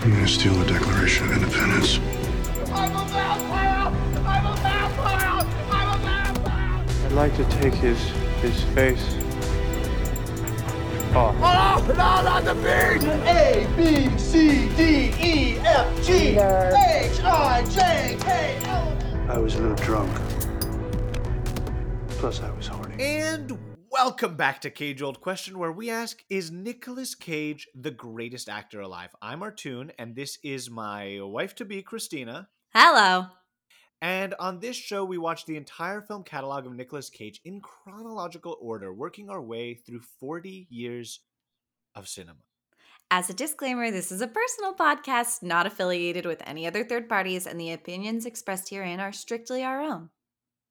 I'm gonna steal the Declaration of Independence. I'm a vampire! I'm a vampire! I'm a vampire! I'd like to take his his face off. Oh, no, not the beat! A, B, C, D, E, F, G, H, I, J, K, L. I was a little drunk. Plus, I was horny. And welcome back to Cage Old Question, where we ask Is Nicolas Cage the greatest actor alive? I'm Artoun, and this is my wife to be, Christina. Hello. And on this show, we watch the entire film catalog of Nicolas Cage in chronological order, working our way through 40 years of cinema. As a disclaimer, this is a personal podcast not affiliated with any other third parties, and the opinions expressed herein are strictly our own.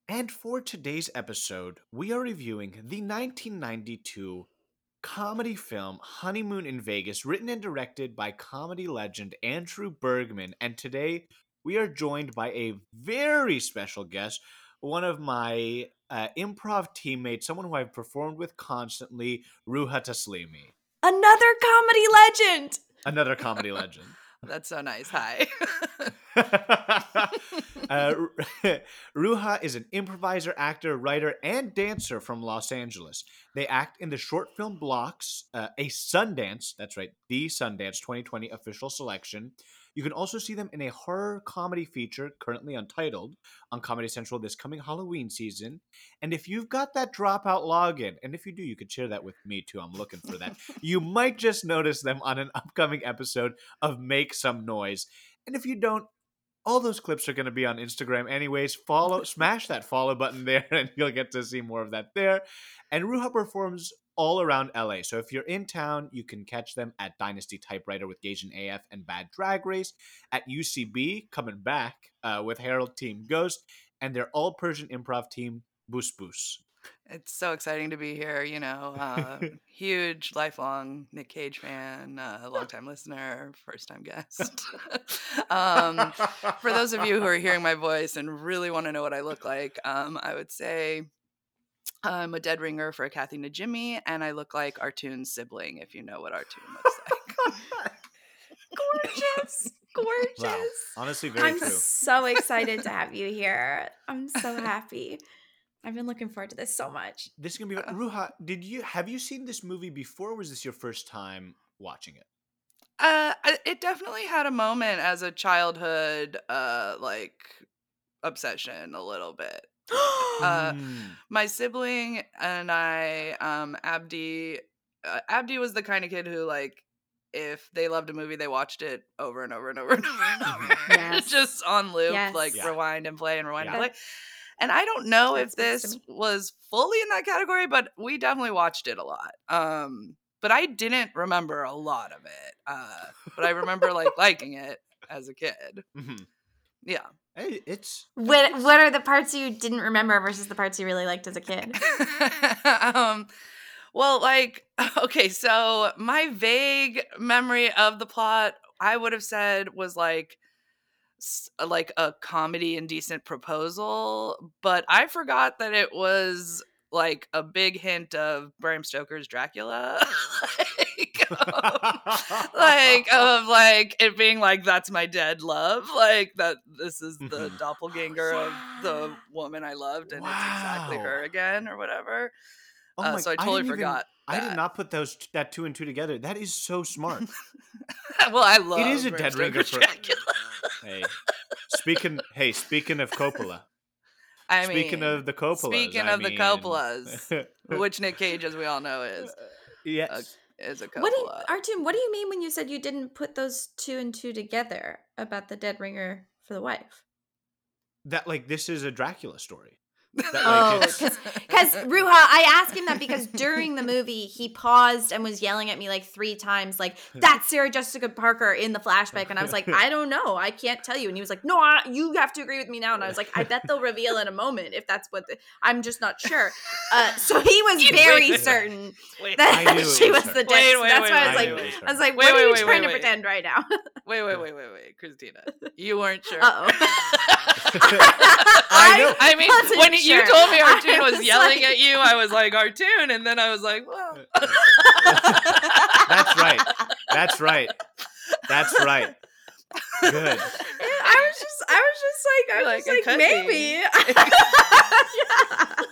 And for today's episode, we are reviewing the 1992 comedy film Honeymoon in Vegas, written and directed by comedy legend Andrew Bergman. And today we are joined by a very special guest, one of my uh, improv teammates, someone who I've performed with constantly, Ruha Taslimi, Another comedy legend. another comedy legend. That's so nice. Hi. uh, Ruha is an improviser, actor, writer, and dancer from Los Angeles. They act in the short film blocks, uh, a Sundance, that's right, the Sundance 2020 official selection. You can also see them in a horror comedy feature, currently untitled, on Comedy Central this coming Halloween season. And if you've got that dropout login, and if you do, you could share that with me too. I'm looking for that. you might just notice them on an upcoming episode of Make Some Noise. And if you don't, all those clips are going to be on Instagram anyways. Follow, smash that follow button there, and you'll get to see more of that there. And Ruha performs all around LA. So if you're in town, you can catch them at Dynasty Typewriter with Gaijin AF and Bad Drag Race, at UCB coming back uh, with Harold Team Ghost, and their all Persian improv team Bus Bus. it's so exciting to be here. You know, uh, huge, lifelong Nick Cage fan, uh, longtime listener, first time guest. um, for those of you who are hearing my voice and really want to know what I look like, um, I would say I'm a dead ringer for Kathy Najimy, and I look like Artoun's sibling, if you know what Artoun looks like. Gorgeous. Gorgeous. Wow, honestly, very true. I'm true. so excited to have you here. I'm so happy. I've been looking forward to this so much. This is gonna be Ruha. Did you have you seen this movie before? Or was this your first time watching it? Uh, it definitely had a moment as a childhood, uh, like obsession a little bit. Uh, Mm. my sibling and I, um, Abdi, uh, Abdi was the kind of kid who like, if they loved a movie, they watched it over and over and over and over and over, Yes. just on loop, Yes. like Yeah. rewind and play and rewind Yeah. and play. And I don't know That if this was fully in that category, but we definitely watched it a lot. Um, but I didn't remember a lot of it. Uh, but I remember like liking it as a kid. Mhm. Yeah. Hey, it's What What are the parts you didn't remember versus the parts you really liked as a kid? um well like okay so my vague memory of the plot i would have said was like like a comedy Indecent Proposal but i forgot that it was like a big hint of Bram Stoker's Dracula, like, like of like it being like that's my dead love, like that this is the Mhm. doppelganger of the woman I loved, and it's exactly her again or whatever. Oh uh, my- so I totally even- forgot. I did not put those that two and two together. That is so smart. well, I love it is a dead ringer for- hey, speaking. Hey, speaking of Coppola. I speaking mean, of the Coppolas. speaking I of the Coppolas, which Nick Cage, as we all know, is yes. Is a Coppola. What do you, Artoun? What do you mean when you said you didn't put those two and two together about the dead ringer for the wife? that like this is a Dracula story. That, Oh, because Ruha, I asked him that because during the movie he paused and was yelling at me like three times, like "That's Sarah Jessica Parker" in the flashback, and I was like, "I don't know, I can't tell you." And he was like, "No, I, you have to agree with me now." And I was like, "I bet they'll reveal in a moment if that's what the, I'm just not sure." Uh, so he was Wait, very wait. certain Wait, that I she was was the dead. Wait, so that's wait, why I wait, was like, wait, wait. I was like, Wait, "What wait, are you wait, trying wait, to wait. pretend right now?" wait, wait, wait, wait, wait, Christina, you weren't sure. Uh I know. I mean, wasn't when you told me I Artoun was, was yelling like- at you, I was like Artoun, and then I was like, well, That's right. That's right. That's right. Good. I was just, I was just like, I was like, like, maybe. yeah.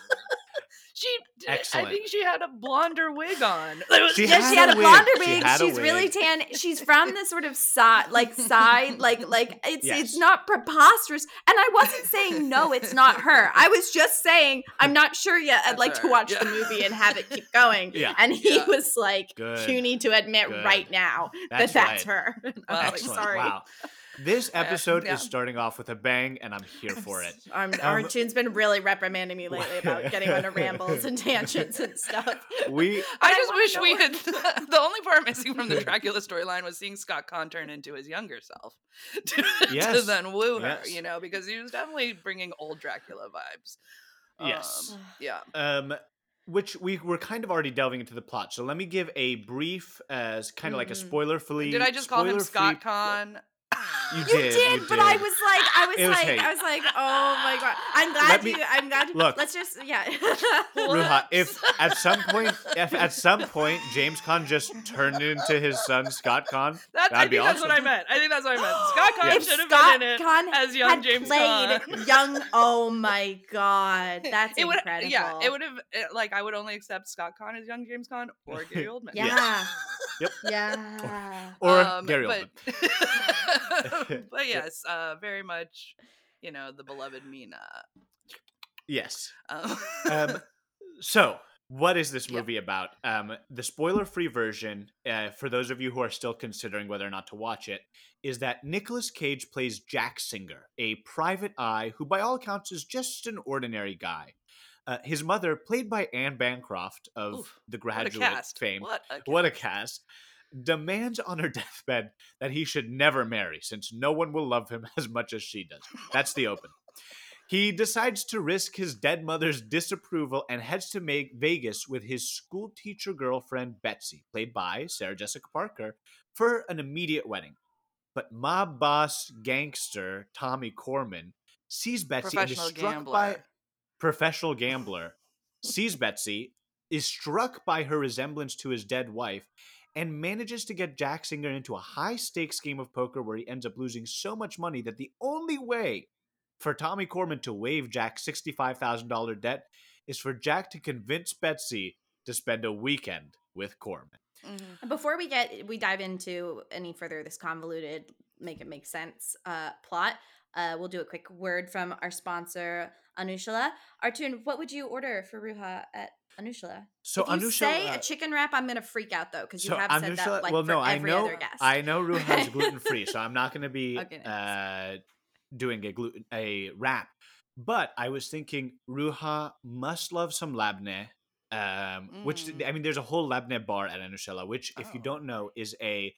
She, d- Excellent. I think she had a blonder wig on. She yeah, had she had a a wig. blonder She wig. had a She's really tan. She's from the sort of side, like side, like like it's Yes. it's not preposterous. And I wasn't saying no, it's not her. I was just saying I'm not sure yet. I'd That's like to watch yeah. the movie and have it keep going. Yeah. And he Yeah. was like, Good. "You need to admit Good. right now That's that that's right. her." I'm like, sorry. Wow. This episode yeah. is starting off with a bang, and I'm here for it. Um, Um, Artoun's been really reprimanding me lately about getting on a rambles and tangents and stuff. We I I just wanna wish know we what- had. the only part missing from the Dracula storyline was seeing Scott Caan turn into his younger self to, to Yes. then woo her, Yes. you know, because he was definitely bringing old Dracula vibes. Yes. Um, yeah. um which we were kind of already delving into the plot. So let me give a brief as kind of like a Mhm. spoiler free. Did I just call him Scott Caan? You You did, did, you but I was like, I was was like, hate. I was like, oh my god! I'm glad me- you. I'm glad. Look. let's just yeah. Ruha, if at some point, if at some point James Caan just turned into his son Scott Caan, That's, that'd be think that's awesome. what I meant. I think that's what I meant. Scott Caan Yeah. if should have Scott been in it Caan as young had James played Caan. young, oh my god, that's it would, incredible. yeah, it would have like I would only accept Scott Caan as young James Caan or Gary Oldman. Yeah. Yep. Yeah. or Um, Gary but, Oldman. but yes, uh, very much, you know, the beloved Mina. Yes. Um, Um, so, what is this Yep. movie about? Um, the spoiler-free version, uh, for those of you who are still considering whether or not to watch it, is that Nicolas Cage plays Jack Singer, a private eye who, by all accounts, is just an ordinary guy. Uh, his mother, played by Anne Bancroft of Oof, The what Graduate cast! fame, What a cast. what a cast, demands on her deathbed that he should never marry, since no one will love him as much as she does. That's the open. He decides to risk his dead mother's disapproval and heads to make Vegas with his school teacher girlfriend Betsy, played by Sarah Jessica Parker, for an immediate wedding. But mob boss gangster Tommy Korman sees Betsy and is struck gambler. by professional gambler sees Betsy, is struck by her resemblance to his dead wife, and manages to get Jack Singer into a high stakes game of poker where he ends up losing so much money that the only way for Tommy Korman to waive Jack's $65,000 debt is for Jack to convince Betsy to spend a weekend with Korman. Mhm. Before we get we dive into any further this convoluted make it make sense uh, plot, uh, we'll do a quick word from our sponsor Anoush'ella. Artoun, what would you order for Ruha at Anoush'ella? So if you Anusha, say uh, a chicken wrap, I'm gonna freak out though because you so have said that like well, for no, I every know, other guest. I know Ruha's gluten free, so I'm not going to be Okay, nice. uh, doing a gluten a wrap. But I was thinking Ruha must love some labneh. Um, which Mm. I mean, there's a whole labneh bar at Anoush'ella, which, if you Oh. don't know, is a,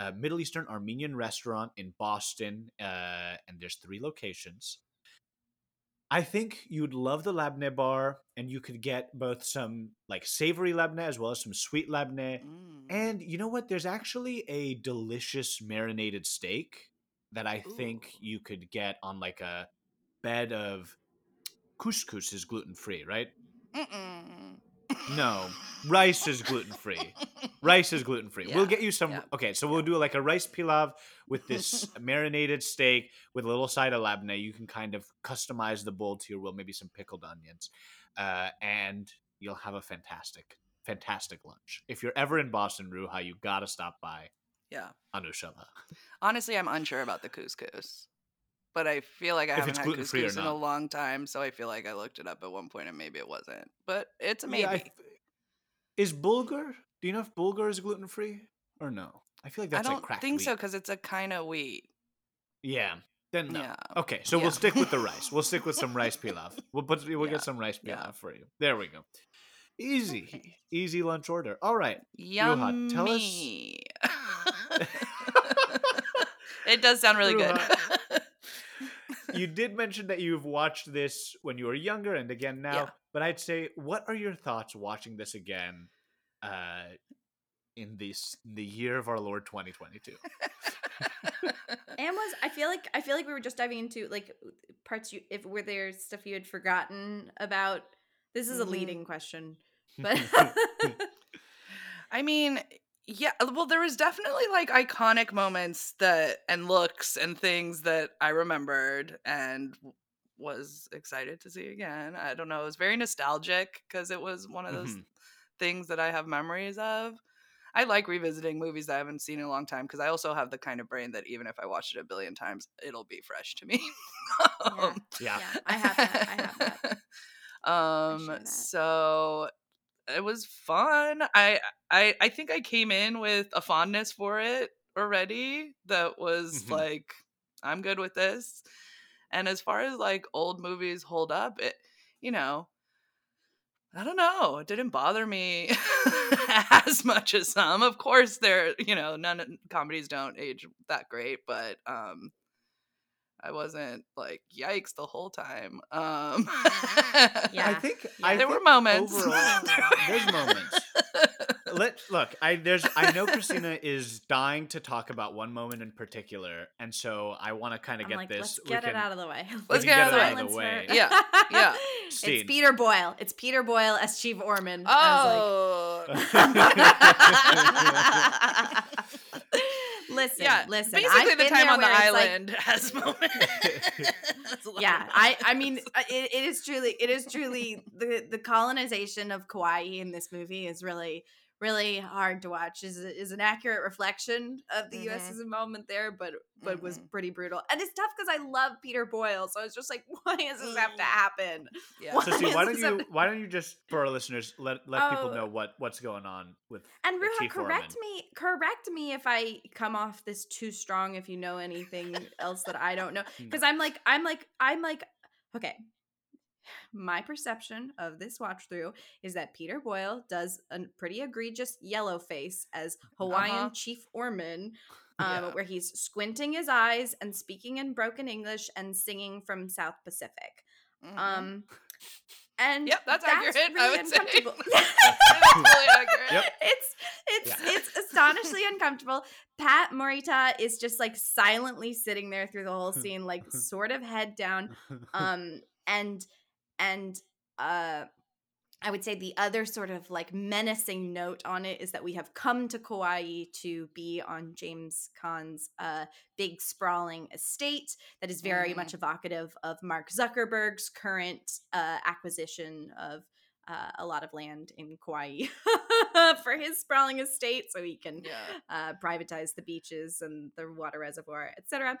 uh Middle Eastern Armenian restaurant in Boston, uh, and there's three locations. I think you'd love the labneh bar, and you could get both some like savory labneh as well as some sweet labneh. Mm. And you know what? There's actually a delicious marinated steak that I think you could get on like a bed of couscous is gluten free, right? Mm-mm. No, rice is gluten free. Rice is gluten free. we'll get you some. yeah, Okay, so we'll do like a rice pilaf with this marinated steak with a little side of labneh. You can kind of customize the bowl to your will, maybe some pickled onions, uh, and you'll have a fantastic, fantastic lunch. If you're ever in Boston, Ruha, you gotta stop by Yeah. Anoush'ella. Honestly, I'm unsure about the couscous. But I feel like I If haven't had couscous in a long time, so I feel like I looked it up at one point and maybe it wasn't. But it's a maybe. Yeah, I is bulgur? Do you know if bulgur is gluten free or no? I feel like that's I don't like think so because it's a kind of wheat. Yeah. Then no. Yeah. Okay, so Yeah. we'll stick with the rice. We'll stick with some rice pilaf. We'll put we'll Yeah. get some rice pilaf for you. There we go. Easy, Okay. easy lunch order. All right. Yummy. tell us- it does sound really good. You did mention that you've watched this when you were younger and again now, Yeah. but I'd say, what are your thoughts watching this again, uh, in this in the year of our Lord 2022? And was I feel like I feel like we were just diving into like parts you if were there stuff you had forgotten about. This is a Mhm. leading question, but I mean, Yeah, uh, well, there was definitely like iconic moments that and looks and things that I remembered and was excited to see again. I don't know, it was very nostalgic because it was one of those Mhm. things that I have memories of. I like revisiting movies that I haven't seen in a long time because I also have the kind of brain that even if I watched it a billion times, it'll be fresh to me. Um, Yeah. Yeah, I have that. I have that. um that. so it was fun. I i i think i came in with a fondness for it already that was Mhm. like i'm good with this. And as far as like old movies hold up it you know i don't know it didn't bother me as much as some. Of course there you know none comedies don't age that great but um I wasn't like yikes the whole time. Um Yeah. I think Yeah. I there were moments. overall, there's moments. Let look. I there's. I know Christina is dying to talk about one moment in particular, and so I want to kind of get like, this. let's we get it can- out of the way. Let's can get it out of the way. her. Yeah, yeah. Steen. It's Peter Boyle. It's Peter Boyle as Chief Orman. I was Oh. Like, listen, yeah. listen. Basically, I've the time on the where it's like- island has moments. That's a lot yeah i i mean uh, it, it is truly it is truly the the colonization of kauai in this movie is really really hard to watch is is an accurate reflection of the Mhm. us's involvement there but but was Mhm. pretty brutal and it's tough because i love peter boyle so it's just like why does this have to Mm. happen Yeah. Why So, see, why don't is this you why don't you just for our listeners let let people Oh. know what what's going on with and the Ruha, Chief correct Orman. me correct me if i come off this too strong if you know anything else that i don't know Hmm. because i'm like i'm like i'm like okay my perception of this watch through is that Peter Boyle does a pretty egregious yellow face as Hawaiian Uh-huh. Chief Orman, um, Yeah. where he's squinting his eyes and speaking in broken English and singing from South Pacific. Mhm. Um, and Yep, that's accurate, I Really would say. uncomfortable. That's totally accurate. Yep. It's it's Yeah. it's astonishingly uncomfortable. Pat Morita is just like silently sitting there through the whole scene, like sort of head down. Um and and uh I would say the other sort of like menacing note on it is that we have come to Kauai to be on James Caan's uh, big sprawling estate that is very Mhm. much evocative of Mark Zuckerberg's current uh, acquisition of uh, a lot of land in Kauai for his sprawling estate so he can Yeah. uh, privatize the beaches and the water reservoir, etc.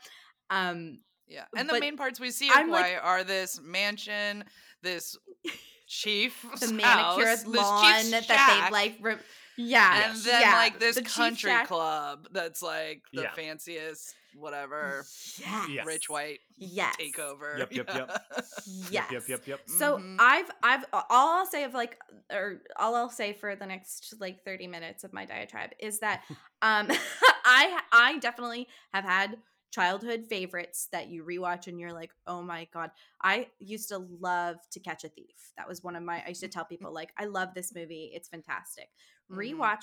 Um, Yeah. And the main parts we see in I'm, Kauai like- are this mansion, this chief, the manicured lawn that they've like re- yeah and then yeah, like this the country shack- club that's like the Yeah. fanciest whatever yes. Yes. rich white yes takeover. Yep, yep, yep. yes Yep, yep, yep, yep. so Mhm. i've i've all i'll say of like or all i'll say for the next like 30 minutes of my diatribe is that um i i definitely have had childhood favorites that you rewatch and you're like oh my god. I used to love to catch a thief. That was one of my i used to tell people like i love this movie. It's fantastic. Mhm. rewatch